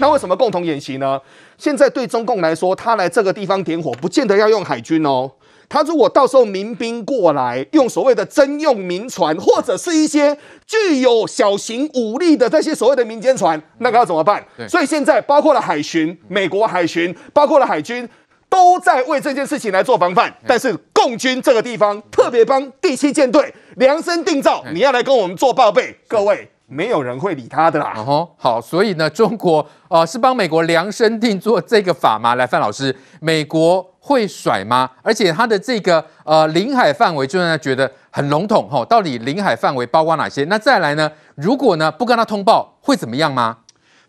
那为什么共同演习呢？现在对中共来说，他来这个地方点火，不见得要用海军哦。他如果到时候民兵过来，用所谓的征用民船，或者是一些具有小型武力的这些所谓的民间船，那个要怎么办？所以现在包括了海巡、美国海巡，包括了海军，都在为这件事情来做防范。但是共军这个地方特别帮第七舰队量身定造，你要来跟我们做报备，各位。没有人会理他的啦。哦，好，所以呢，中国呃是帮美国量身定做这个法吗？来，范老师，美国会甩吗？而且它的这个呃领海范围，就让他觉得很笼统哈、哦。到底领海范围包括哪些？那再来呢？如果呢不跟他通报，会怎么样吗？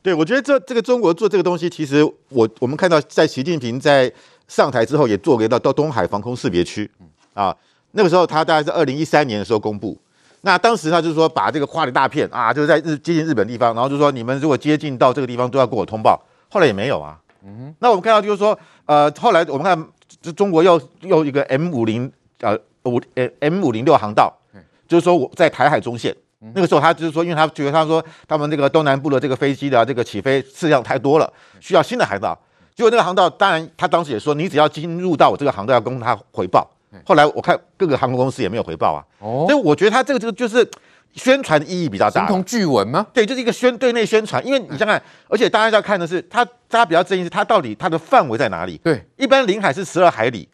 对，我觉得这这个中国做这个东西，其实我我们看到，在习近平在上台之后，也做了一道到东海防空识别区啊。那个时候他大概是二零一三年的时候公布。那当时他就是说，把这个画了一大片啊，就是在日接近日本地方，然后就说你们如果接近到这个地方都要跟我通报。后来也没有啊。嗯哼。那我们看到就是说，呃，后来我们看，就中国又又一个 M 五零呃五呃 M 五零六航道，就是说我在台海中线。那个时候他就是说，因为他觉得他说他们那个东南部的这个飞机的这个起飞次量太多了，需要新的航道。结果那个航道，当然他当时也说，你只要进入到我这个航道，要跟他回报。后来我看各个航空公司也没有回报啊，哦，所以我觉得他这个这个就是宣传的意义比较大，形同巨文吗？对，就是一个宣对内宣传，因为你想看，而且大家要看的是他，大家比较争议是它到底它的范围在哪里？对，一般领海是十二海里，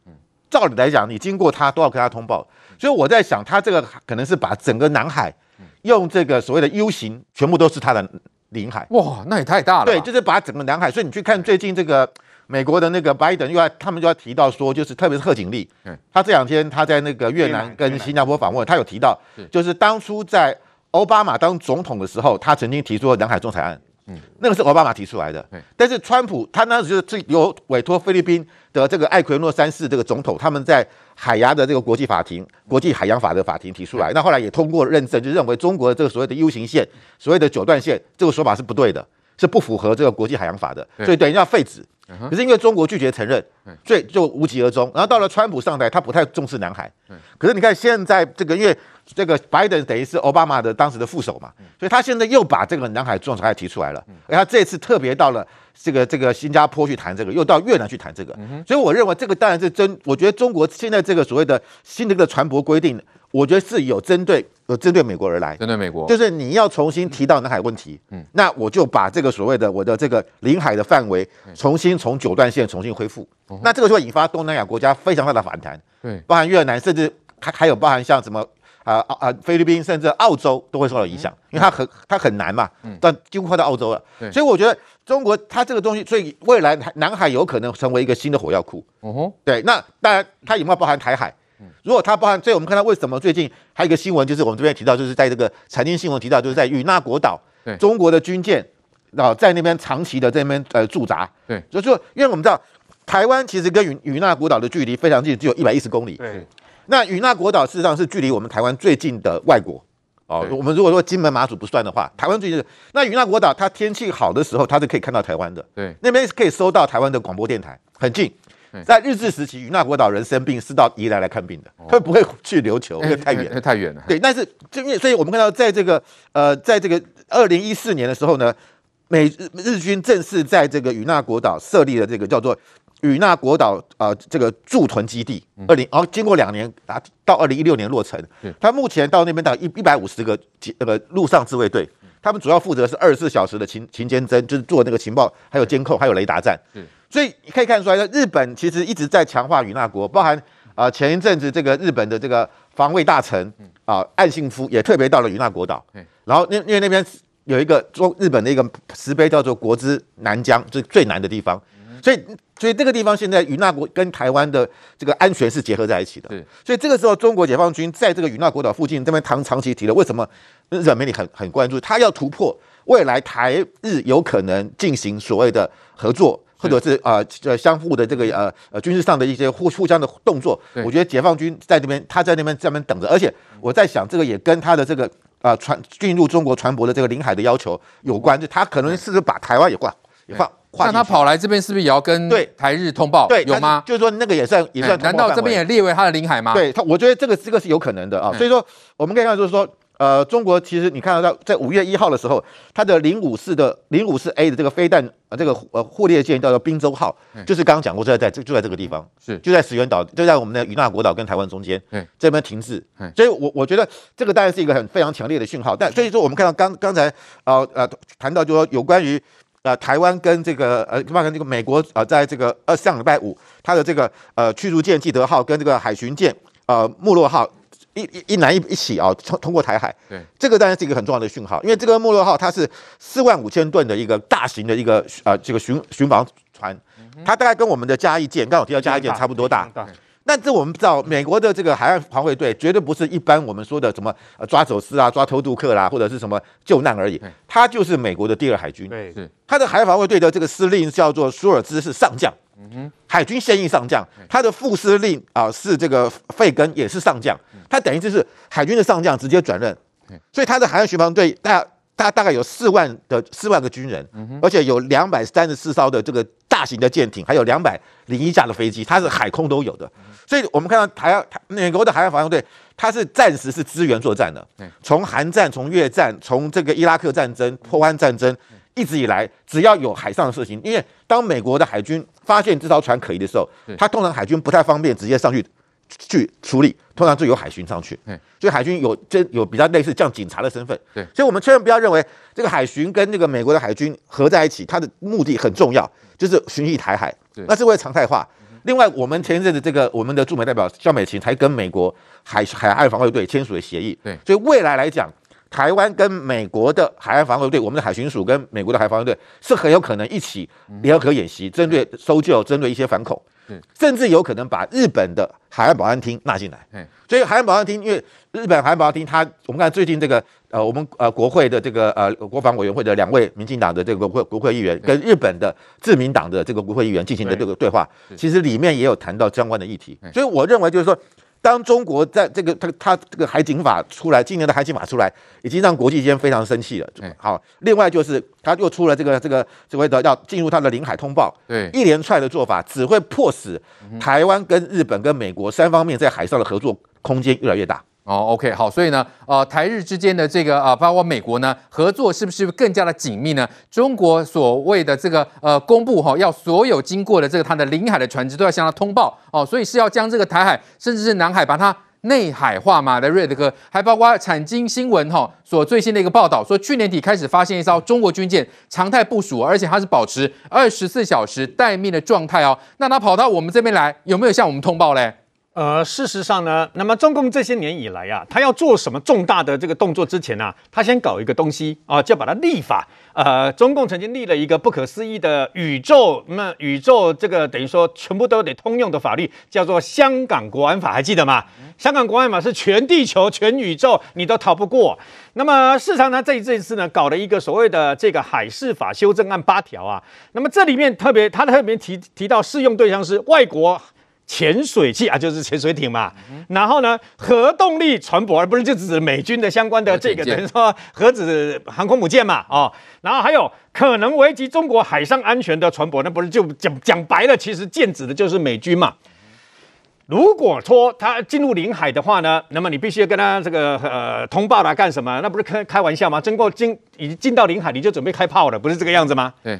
照理来讲，你经过它都要跟他通报，所以我在想，他这个可能是把整个南海用这个所谓的 U 型，全部都是它的领海。哇，那也太大了。对，就是把整个南海，所以你去看最近这个。美国的那个拜登又要，他们就要提到说，就是特别是贺锦丽，他这两天他在那个越南跟新加坡访问，他有提到，就是当初在奥巴马当总统的时候，他曾经提出了南海仲裁案，嗯，那个是奥巴马提出来的，但是川普他那时候就是有委托菲律宾的这个艾奎诺三世这个总统，他们在海牙的这个国际法庭、国际海洋法的法庭提出来，那后来也通过认证，就认为中国的这个所谓的 U 型线、所谓的九段线这个说法是不对的，是不符合这个国际海洋法的，所以等于要废止。可是因为中国拒绝承认，所以就无疾而终。然后到了川普上台，他不太重视南海。可是你看现在这个，因为这个拜登等于是奥巴马的当时的副手嘛，所以他现在又把这个南海仲裁提出来了。而他这次特别到了这个这个新加坡去谈这个，又到越南去谈这个。所以我认为这个当然是真。我觉得中国现在这个所谓的新的一个船舶规定。我觉得是有针对，有针对美国而来，针对美国，就是你要重新提到南海问题，嗯，那我就把这个所谓的我的这个领海的范围重新从九段线重新恢复，嗯、那这个就会引发东南亚国家非常大的反弹，对，包含越南，甚至还还有包含像什么啊啊菲律宾，甚至澳洲都会受到影响，因为它很它很难嘛，但几乎快到澳洲了，所以我觉得中国它这个东西，所以未来南海有可能成为一个新的火药库，哦吼，对，那当然它有没有包含台海？如果它包含，所以我们看到为什么最近还有一个新闻，就是我们这边提到，就是在这个财经新闻提到，就是在与那国岛，中国的军舰啊在那边长期的在那边呃驻扎，对，就说因为我们知道台湾其实跟与与那国岛的距离非常近，只有一百一十公里，对，那与那国岛事实上是距离我们台湾最近的外国。哦。我们如果说金门马祖不算的话，台湾最近的那与那国岛，它天气好的时候，它是可以看到台湾的，对，那边是可以收到台湾的广播电台，很近。在日治时期，与那国岛人生病是到宜兰来看病的，他不会去琉球，因为太远，太远了。对，但是就因为，所以我们看到，在这个呃，在这个二零一四年的时候呢，美日日军正式在这个与那国岛设立了这个叫做与那国岛啊这个驻屯基地。二零，然后经过两年啊，到二零一六年落成。他目前到那边到一一百五十个那个陆上自卫队，他们主要负责是二十四小时的情情监侦，就是做那个情报，还有监控，还有雷达站。所以你可以看出来，日本其实一直在强化与那国，包含啊前一阵子这个日本的这个防卫大臣啊岸信夫也特别到了与那国岛，然后因因为那边有一个中日本的一个石碑叫做国之南疆，就是最南的地方，所以所以这个地方现在与那国跟台湾的这个安全是结合在一起的，所以这个时候中国解放军在这个与那国岛附近这边长长期提了，为什么日本媒体很很关注，他要突破未来台日有可能进行所谓的合作。或者是啊呃相互的这个呃呃军事上的一些互互相的动作，我觉得解放军在那边，他在那边在那边等着，而且我在想，这个也跟他的这个啊船进入中国船舶的这个领海的要求有关，就他可能是不是把台湾也挂也放，那他跑来这边是不是也要跟对台日通报？对，有吗？就是说那个也算也算，难道这边也列为他的领海吗？对他，我觉得这个这个是有可能的啊。所以说我们可以看就是说。呃，中国其实你看到在五月一号的时候，它的零五四的零五四 A 的这个飞弹呃这个呃护列舰叫做滨州号，嗯、就是刚刚讲过，就在在就在这个地方，是就在石垣岛，就在我们的与那国岛跟台湾中间，嗯、这边停滞。嗯、所以我我觉得这个当然是一个很非常强烈的讯号。但所以说我们看到刚刚才呃呃谈到就说有关于呃台湾跟这个呃跟这个美国呃在这个呃上礼拜五它的这个呃驱逐舰记德号跟这个海巡舰呃穆洛号。一一一南一一起啊，通通过台海，对，这个当然是一个很重要的讯号，因为这个莫洛号它是四万五千吨的一个大型的一个呃这个巡巡防船，它大概跟我们的嘉义舰，刚好提到嘉义舰差不多大。但这我们知道，美国的这个海岸防卫队绝对不是一般我们说的什么呃抓走私啊、抓偷渡客啦，或者是什么救难而已，它就是美国的第二海军。对，是它的海岸防卫队的这个司令叫做舒尔兹，是上将。嗯哼，海军现役上将，他的副司令啊、呃、是这个费根，也是上将，他等于就是海军的上将直接转任，所以他的海岸巡防队大大大概有四万的四万个军人，而且有两百三十四艘的这个大型的舰艇，还有两百零一架的飞机，它是海空都有的，所以我们看到台湾美国的海岸防卫队，它是暂时是支援作战的，从韩战、从越战、从这个伊拉克战争、波湾战争。一直以来，只要有海上的事情，因为当美国的海军发现这艘船可疑的时候，他通常海军不太方便直接上去去处理，通常就由海巡上去。所以海军有这有比较类似像警察的身份。对，所以我们千万不要认为这个海巡跟这个美国的海军合在一起，它的目的很重要，就是巡弋台海，那是为了常态化。另外，我们前一阵子这个我们的驻美代表肖美琴才跟美国海海岸防卫队签署了协议。对，所以未来来讲。台湾跟美国的海岸防卫队，我们的海巡署跟美国的海防卫队是很有可能一起联合演习，针对搜救、针对一些反恐，甚至有可能把日本的海岸保安厅纳进来。所以海岸保安厅，因为日本海岸保安厅，它我们看最近这个呃，我们呃国会的这个呃国防委员会的两位民进党的这个国会国会议员，跟日本的自民党的这个国会议员进行的这个对话，其实里面也有谈到相关的议题。所以我认为就是说。当中国在这个他他这个海警法出来，今年的海警法出来，已经让国际间非常生气了。好，另外就是他又出了这个这个所谓的要进入他的领海通报，对，一连串的做法只会迫使台湾跟日本跟美国三方面在海上的合作空间越来越大。哦，OK，好，所以呢，呃，台日之间的这个、呃，包括美国呢，合作是不是更加的紧密呢？中国所谓的这个呃公布哈，要所有经过的这个它的领海的船只都要向它通报哦，所以是要将这个台海甚至是南海把它内海化嘛？的瑞德哥，还包括产经新闻哈所最新的一个报道说，去年底开始发现一艘中国军舰常态部署，而且它是保持二十四小时待命的状态哦。那它跑到我们这边来，有没有向我们通报嘞？呃，事实上呢，那么中共这些年以来啊，他要做什么重大的这个动作之前呢、啊，他先搞一个东西啊，就把它立法。呃，中共曾经立了一个不可思议的宇宙，那么宇宙这个等于说全部都得通用的法律，叫做《香港国安法》，还记得吗？香港国安法是全地球、全宇宙你都逃不过。那么事实上呢，这这一次呢，搞了一个所谓的这个海事法修正案八条啊，那么这里面特别，他特别提提到适用对象是外国。潜水器啊，就是潜水艇嘛。嗯、然后呢，核动力船舶，而不是就指美军的相关的这个，等于说核子航空母舰嘛。哦，然后还有可能危及中国海上安全的船舶，那不是就讲讲白了，其实剑指的就是美军嘛。如果说他进入领海的话呢，那么你必须要跟他这个呃通报来干什么？那不是开开玩笑吗？经过进已经进到领海，你就准备开炮了，不是这个样子吗？对。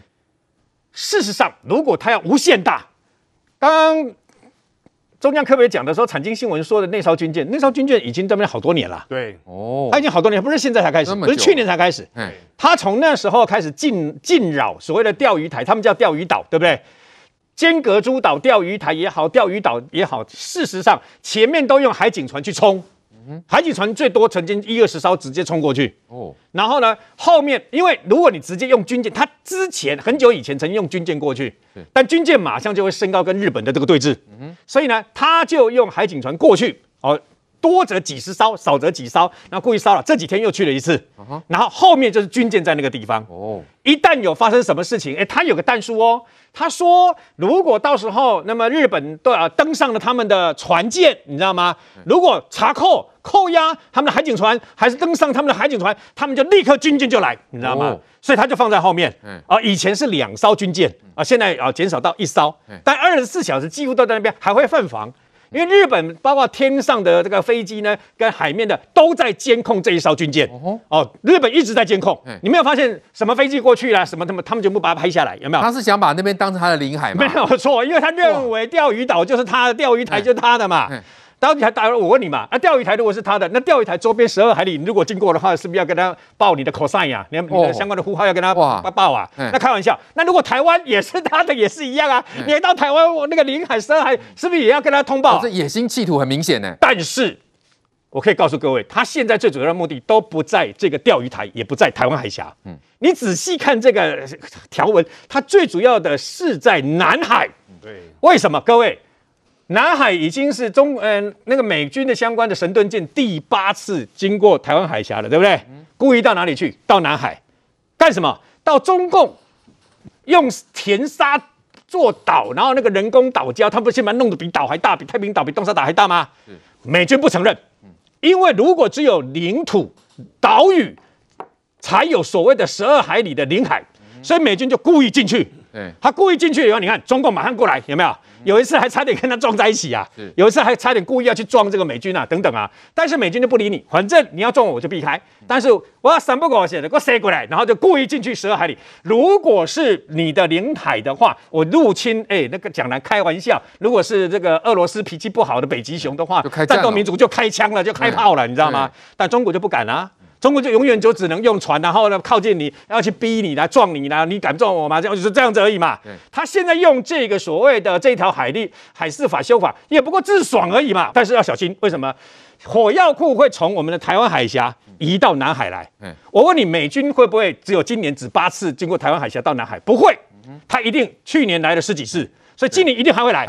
事实上，如果它要无限大，当中央特别讲的时候，产经新闻说的那艘军舰，那艘军舰已经在那边好多年了。对，哦，它已经好多年，不是现在才开始，不是去年才开始。哎，它从那时候开始进进扰所谓的钓鱼台，他们叫钓鱼岛，对不对？尖阁诸岛、钓鱼台也好，钓鱼岛也好，事实上前面都用海警船去冲。海警船最多曾经一二十艘直接冲过去。哦，然后呢，后面因为如果你直接用军舰，它之前很久以前曾经用军舰过去，但军舰马上就会升高跟日本的这个对峙，所以呢，他就用海警船过去哦。多则几十艘，少则几艘，然后故意烧了。这几天又去了一次，然后后面就是军舰在那个地方。哦，一旦有发生什么事情，哎，他有个弹书哦。他说，如果到时候那么日本都要登上了他们的船舰，你知道吗？如果查扣扣押他们的海警船，还是登上他们的海警船，他们就立刻军舰就来，你知道吗？所以他就放在后面。啊，以前是两艘军舰啊，现在啊减少到一艘，但二十四小时几乎都在那边，还会换防。因为日本包括天上的这个飞机呢，跟海面的都在监控这一艘军舰。哦，哦，日本一直在监控。你没有发现什么飞机过去了，什么他们他们全部把它拍下来，有没有？他是想把那边当成他的领海吗？没有错，因为他认为钓鱼岛就是他的，钓鱼台就是他的嘛。钓鱼台，打我问你嘛，那、啊、钓鱼台如果是他的，那钓鱼台周边十二海里，你如果经过的话，是不是要跟他报你的 cosine 呀？你你的相关的呼号要跟他报报啊？那开玩笑，那如果台湾也是他的，也是一样啊？你到台湾那个领海十二海，是不是也要跟他通报？这野心企图很明显呢。但是，我可以告诉各位，他现在最主要的目的都不在这个钓鱼台，也不在台湾海峡。嗯，你仔细看这个条文，它最主要的是在南海。对，为什么？各位？南海已经是中嗯、呃、那个美军的相关的神盾舰第八次经过台湾海峡了，对不对？故意到哪里去？到南海干什么？到中共用填沙做岛，然后那个人工岛礁，他不是先把它弄得比岛还大，比太平岛、比东沙岛还大吗？美军不承认，因为如果只有领土岛屿，才有所谓的十二海里的领海，所以美军就故意进去。他故意进去以后，你看中共马上过来，有没有？有一次还差点跟他撞在一起啊！有一次还差点故意要去撞这个美军啊，等等啊！但是美军就不理你，反正你要撞我，我就避开。但是我要三不狗血的，给我塞过来，然后就故意进去十二海里。如果是你的领海的话，我入侵，哎，那个讲来开玩笑。如果是这个俄罗斯脾气不好的北极熊的话，战斗民族就开枪了，就开炮了，你知道吗？但中国就不敢啊。中国就永远就只能用船，然后呢靠近你，要去逼你来撞你啦，你敢撞我吗？这样就是这样子而已嘛。他现在用这个所谓的这条海力海事法修法，也不过自爽而已嘛。但是要小心，为什么？火药库会从我们的台湾海峡移到南海来。我问你，美军会不会只有今年只八次经过台湾海峡到南海？不会，他一定去年来了十几次。所以今年一定还会来，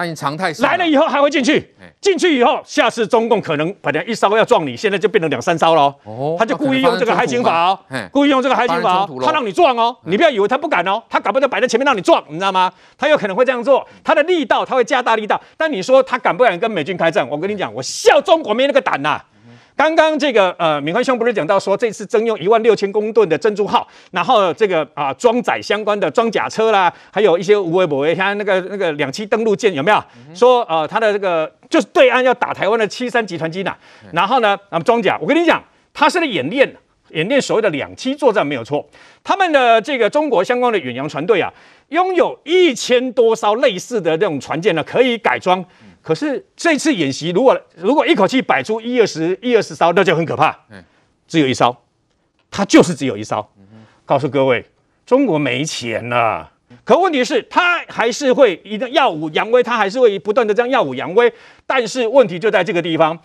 来了以后还会进去，进去以后，下次中共可能本来一烧要撞你，现在就变成两三艘了哦。他就故意用这个海警法哦，故意用这个海警法哦，他让你撞哦，你不要以为他不敢哦，他敢不就摆在前面让你撞，你知道吗？他有可能会这样做，他的力道他会加大力道，但你说他敢不敢跟美军开战？我跟你讲，我笑中国没那个胆呐。刚刚这个呃，敏宽兄不是讲到说，这次征用一万六千公吨的珍珠号，然后这个啊装载相关的装甲车啦，还有一些无为不为，像那个那个两栖登陆舰有没有？说呃，他的这个就是对岸要打台湾的七三集团机呢，然后呢，那么装甲，我跟你讲，它是在演练演练所谓的两栖作战没有错，他们的这个中国相关的远洋船队啊，拥有一千多艘类似的这种船舰呢，可以改装。可是这次演习，如果如果一口气摆出一二十、一二十艘，那就很可怕。嗯只有一艘，它就是只有一艘。嗯告诉各位，中国没钱了。可问题是，他还是会一定耀武扬威，他还是会不断的这样耀武扬威。但是问题就在这个地方，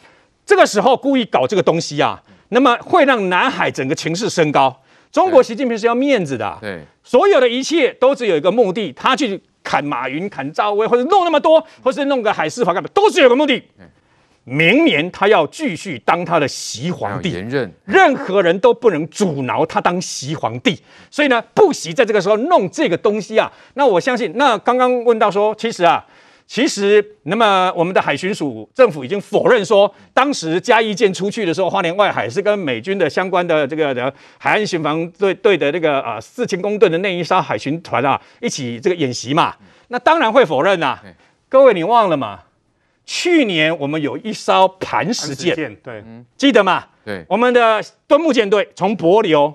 这个时候故意搞这个东西啊，那么会让南海整个情势升高。中国习近平是要面子的，对，所有的一切都只有一个目的，他去。砍马云、砍赵薇，或者弄那么多，或是弄个海事法干嘛，都是有个目的。明年他要继续当他的习皇帝，连任，任何人都不能阻挠他当习皇帝。所以呢，不惜在这个时候弄这个东西啊。那我相信，那刚刚问到说，其实啊。其实，那么我们的海巡署政府已经否认说，当时嘉义舰出去的时候，花莲外海是跟美军的相关的这个的海岸巡防队队的那个啊四千公吨的那一艘海巡团啊一起这个演习嘛，那当然会否认呐、啊。各位你忘了吗？去年我们有一艘磐石舰，对，记得吗？对，我们的敦睦舰队从帛琉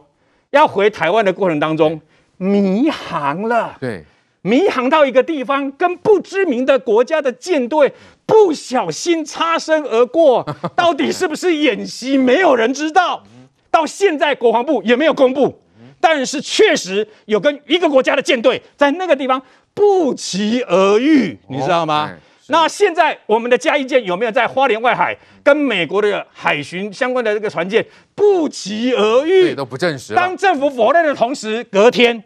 要回台湾的过程当中迷航了，对。迷航到一个地方，跟不知名的国家的舰队不小心擦身而过，到底是不是演习？没有人知道。到现在国防部也没有公布，但是确实有跟一个国家的舰队在那个地方不期而遇，你知道吗？那现在我们的嘉义舰有没有在花莲外海跟美国的海巡相关的这个船舰不期而遇？都不证实。当政府否认的同时，隔天。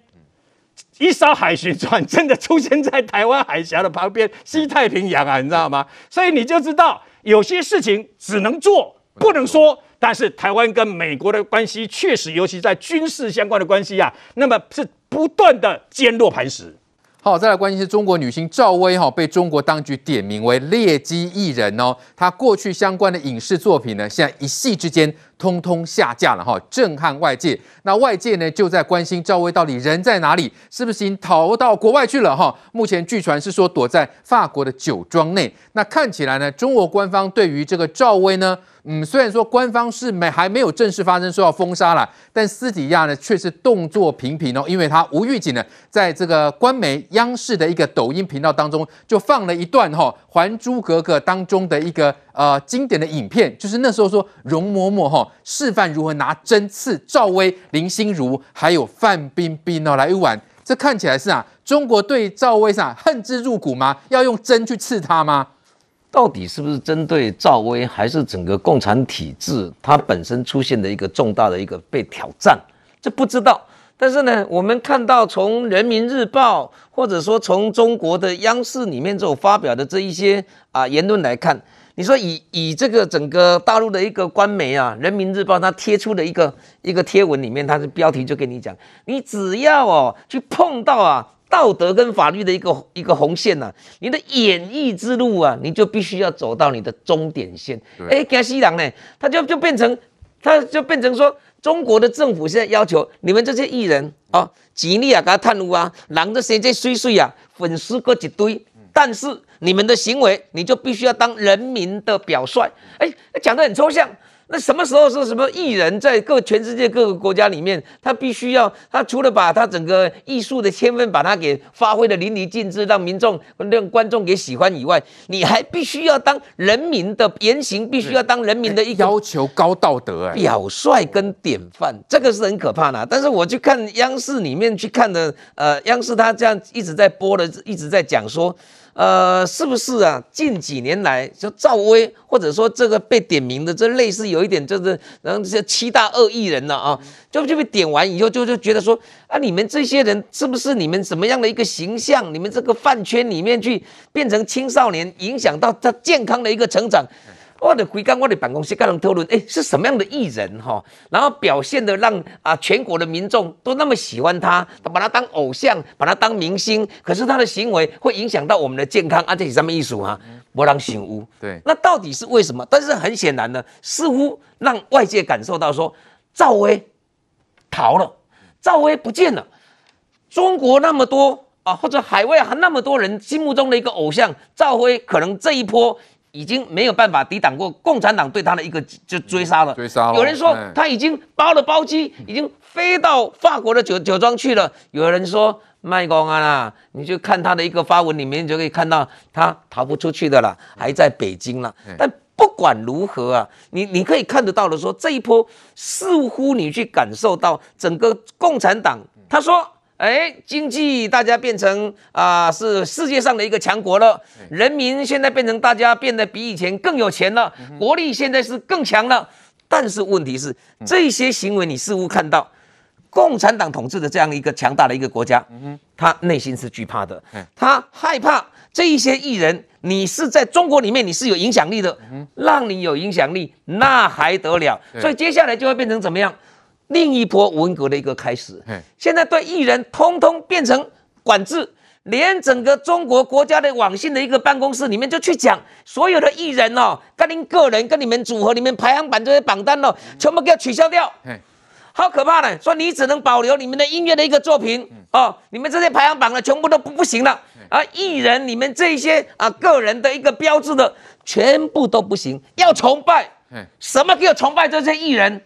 一艘海巡船真的出现在台湾海峡的旁边，西太平洋啊，你知道吗？所以你就知道有些事情只能做不能说。但是台湾跟美国的关系确实，尤其在军事相关的关系啊，那么是不断的坚若磐石。好，再来关心是中国女星赵薇哈，被中国当局点名为劣迹艺人哦。她过去相关的影视作品呢，现在一夕之间通通下架了哈，震撼外界。那外界呢就在关心赵薇到底人在哪里，是不是已经逃到国外去了哈？目前据传是说躲在法国的酒庄内。那看起来呢，中国官方对于这个赵薇呢，嗯，虽然说官方是没还没有正式发声说要封杀了，但私底下呢却是动作频频哦，因为他无预警的在这个官媒央视的一个抖音频道当中就放了一段哈《还珠格格》当中的一个呃经典的影片，就是那时候说容嬷嬷哈示范如何拿针刺赵薇、林心如还有范冰冰哦来玩，这看起来是啊中国对赵薇是啊恨之入骨吗？要用针去刺她吗？到底是不是针对赵薇，还是整个共产体制它本身出现的一个重大的一个被挑战？这不知道。但是呢，我们看到从人民日报，或者说从中国的央视里面这种发表的这一些啊言论来看，你说以以这个整个大陆的一个官媒啊，人民日报它贴出的一个一个贴文里面，它的标题就跟你讲，你只要哦去碰到啊。道德跟法律的一个一个红线呐、啊，你的演艺之路啊，你就必须要走到你的终点线。哎，江西郎呢，他就就变成，他就变成说，中国的政府现在要求你们这些艺人啊，吉利啊，给他贪污啊，狼的谁这碎碎啊，粉丝个几堆，但是你们的行为，你就必须要当人民的表率。哎，讲得很抽象。那什么时候是什么艺人，在各全世界各个国家里面，他必须要他除了把他整个艺术的天分把他给发挥的淋漓尽致，让民众让观众给喜欢以外，你还必须要当人民的言行，必须要当人民的一个要求高道德哎，表率跟典范，这个是很可怕的。但是我去看央视里面去看的，呃，央视他这样一直在播的，一直在讲说。呃，是不是啊？近几年来，就赵薇，或者说这个被点名的，这类似有一点，就是然后这些七大恶艺人了啊，就就被点完以后，就就觉得说啊，你们这些人是不是你们什么样的一个形象？你们这个饭圈里面去变成青少年，影响到他健康的一个成长？我的回刚，我的办公室跟人讨论，哎，是什么样的艺人哈？然后表现的让啊全国的民众都那么喜欢他，他把他当偶像，把他当明星。可是他的行为会影响到我们的健康啊，这是什么艺术啊？波浪醒悟。对，那到底是为什么？但是很显然呢，似乎让外界感受到说，赵薇逃了，赵薇不见了。中国那么多啊，或者海外还那么多人心目中的一个偶像，赵薇可能这一波。已经没有办法抵挡过共产党对他的一个就追杀了。追杀了。有人说他已经包了包机，已经飞到法国的酒酒庄去了。有人说卖公安啦，你就看他的一个发文里面就可以看到他逃不出去的了，还在北京了。但不管如何啊，你你可以看得到的说，这一波似乎你去感受到整个共产党，他说。哎，经济大家变成啊、呃、是世界上的一个强国了，人民现在变成大家变得比以前更有钱了，国力现在是更强了。但是问题是，这些行为你似乎看到，共产党统治的这样一个强大的一个国家，他内心是惧怕的，他害怕这一些艺人，你是在中国里面你是有影响力的，让你有影响力，那还得了？所以接下来就会变成怎么样？另一波文革的一个开始，现在对艺人通通变成管制，连整个中国国家的网信的一个办公室里面就去讲，所有的艺人哦，跟您个人跟你们组合里面排行榜这些榜单哦，全部给它取消掉，好可怕呢！说你只能保留你们的音乐的一个作品哦，你们这些排行榜的全部都不不行了，而艺人你们这些啊个人的一个标志的全部都不行，要崇拜，什么叫崇拜这些艺人？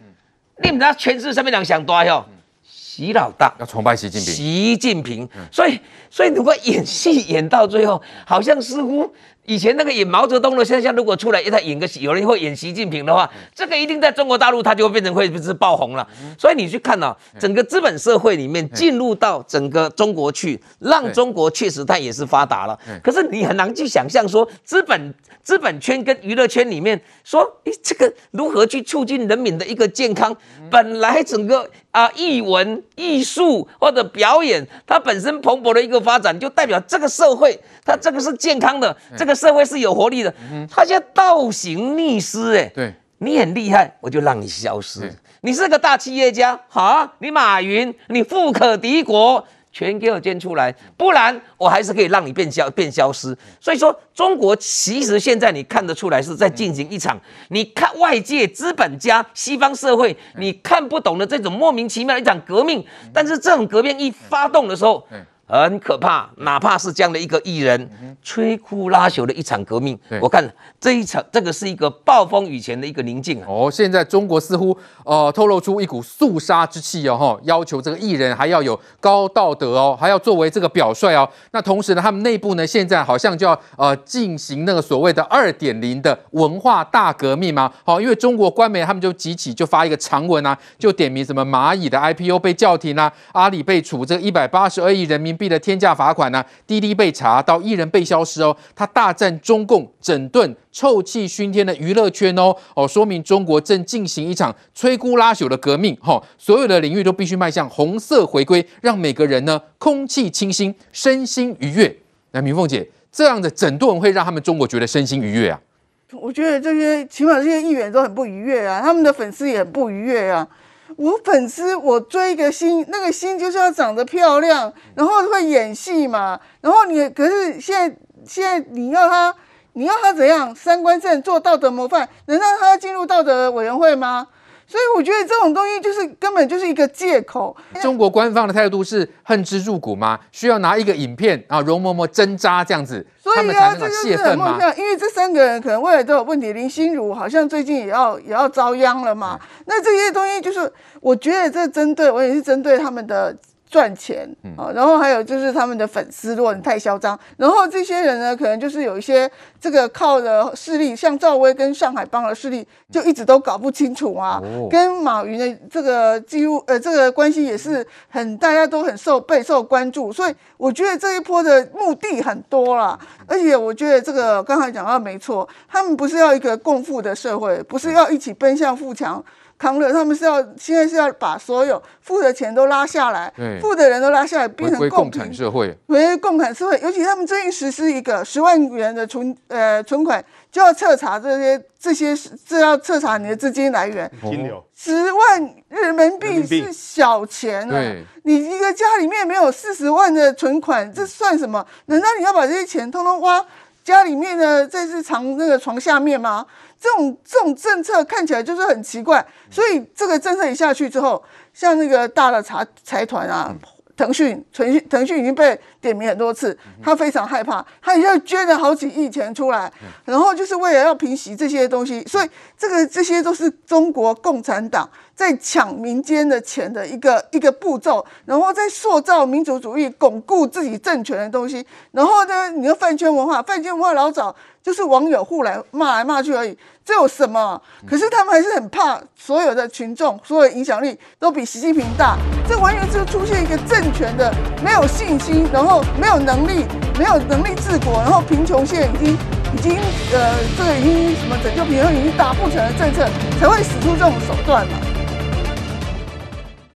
你们知道全世界上面人想多哟，习老大。要崇拜习近平，习近平，所以所以如果演戏演到最后，好像似乎。以前那个演毛泽东的现象，如果出来，他演个有人会演习近平的话，这个一定在中国大陆他就会变成会是爆红了。所以你去看啊，整个资本社会里面进入到整个中国去，让中国确实它也是发达了。可是你很难去想象说，资本资本圈跟娱乐圈里面说，诶，这个如何去促进人民的一个健康？本来整个啊艺文艺术或者表演，它本身蓬勃的一个发展，就代表这个社会它这个是健康的，这个。社会是有活力的，他现在倒行逆施，哎，对，你很厉害，我就让你消失。你是个大企业家，好，你马云，你富可敌国，全给我捐出来，不然我还是可以让你变消变消失。所以说，中国其实现在你看得出来是在进行一场，你看外界资本家、西方社会你看不懂的这种莫名其妙的一场革命，但是这种革命一发动的时候。很可怕，哪怕是这样的一个艺人，摧枯拉朽的一场革命，我看这一场这个是一个暴风雨前的一个宁静啊。哦，现在中国似乎呃透露出一股肃杀之气哦，要求这个艺人还要有高道德哦，还要作为这个表率哦。那同时呢，他们内部呢现在好像就要呃进行那个所谓的二点零的文化大革命嘛？好，因为中国官媒他们就集体就发一个长文啊，就点名什么蚂蚁的 IPO 被叫停啊，阿里被处这个一百八十二亿人民币的天价罚款呢、滴滴被查到艺人被消失哦，他大战中共，整顿臭气熏天的娱乐圈哦哦，说明中国正进行一场摧枯拉朽的革命哈、哦，所有的领域都必须迈向红色回归，让每个人呢空气清新，身心愉悦。那明凤姐，这样的整顿会让他们中国觉得身心愉悦啊？我觉得这些起码这些议员都很不愉悦啊，他们的粉丝也很不愉悦啊。我粉丝，我追一个星，那个星就是要长得漂亮，然后会演戏嘛。然后你可是现在现在你要他，你要他怎样？三观正，做道德模范，能让他进入道德委员会吗？所以我觉得这种东西就是根本就是一个借口。中国官方的态度是恨之入骨吗？需要拿一个影片啊，容嬷嬷针扎这样子，所以啊，这就是很莫名。因为这三个人可能未来都有问题。林心如好像最近也要 也要遭殃了嘛。那这些东西就是，我觉得这针对我也是针对他们的。赚钱啊，然后还有就是他们的粉丝，如果你太嚣张，然后这些人呢，可能就是有一些这个靠的势力，像赵薇跟上海帮的势力，就一直都搞不清楚啊。跟马云的这个记录呃，这个关系也是很大家都很受备受关注，所以我觉得这一波的目的很多啦，而且我觉得这个刚才讲到没错，他们不是要一个共富的社会，不是要一起奔向富强。康乐，他们是要现在是要把所有富的钱都拉下来，富的人都拉下来，变成共产社会，回共产社会。尤其他们最近实施一个十万元的存呃存款就要彻查这些这些这要彻查你的资金来源，金流十万人民币是小钱啊！你一个家里面没有四十万的存款，这算什么？难道你要把这些钱通通挖家里面的这是藏那个床下面吗？这种这种政策看起来就是很奇怪，所以这个政策一下去之后，像那个大的财财团啊，腾讯、腾讯、腾讯已经被点名很多次，他非常害怕，他一下捐了好几亿钱出来，然后就是为了要平息这些东西，所以这个这些都是中国共产党在抢民间的钱的一个一个步骤，然后在塑造民族主义、巩固自己政权的东西，然后呢，你的饭圈文化，饭圈文化老早。就是网友互来骂来骂去而已，这有什么？可是他们还是很怕所有的群众，所有影响力都比习近平大。这完全是出现一个政权的没有信心，然后没有能力，没有能力治国，然后贫穷现在已经已经呃，这个已经什么拯救贫穷已经达不成的政策，才会使出这种手段嘛。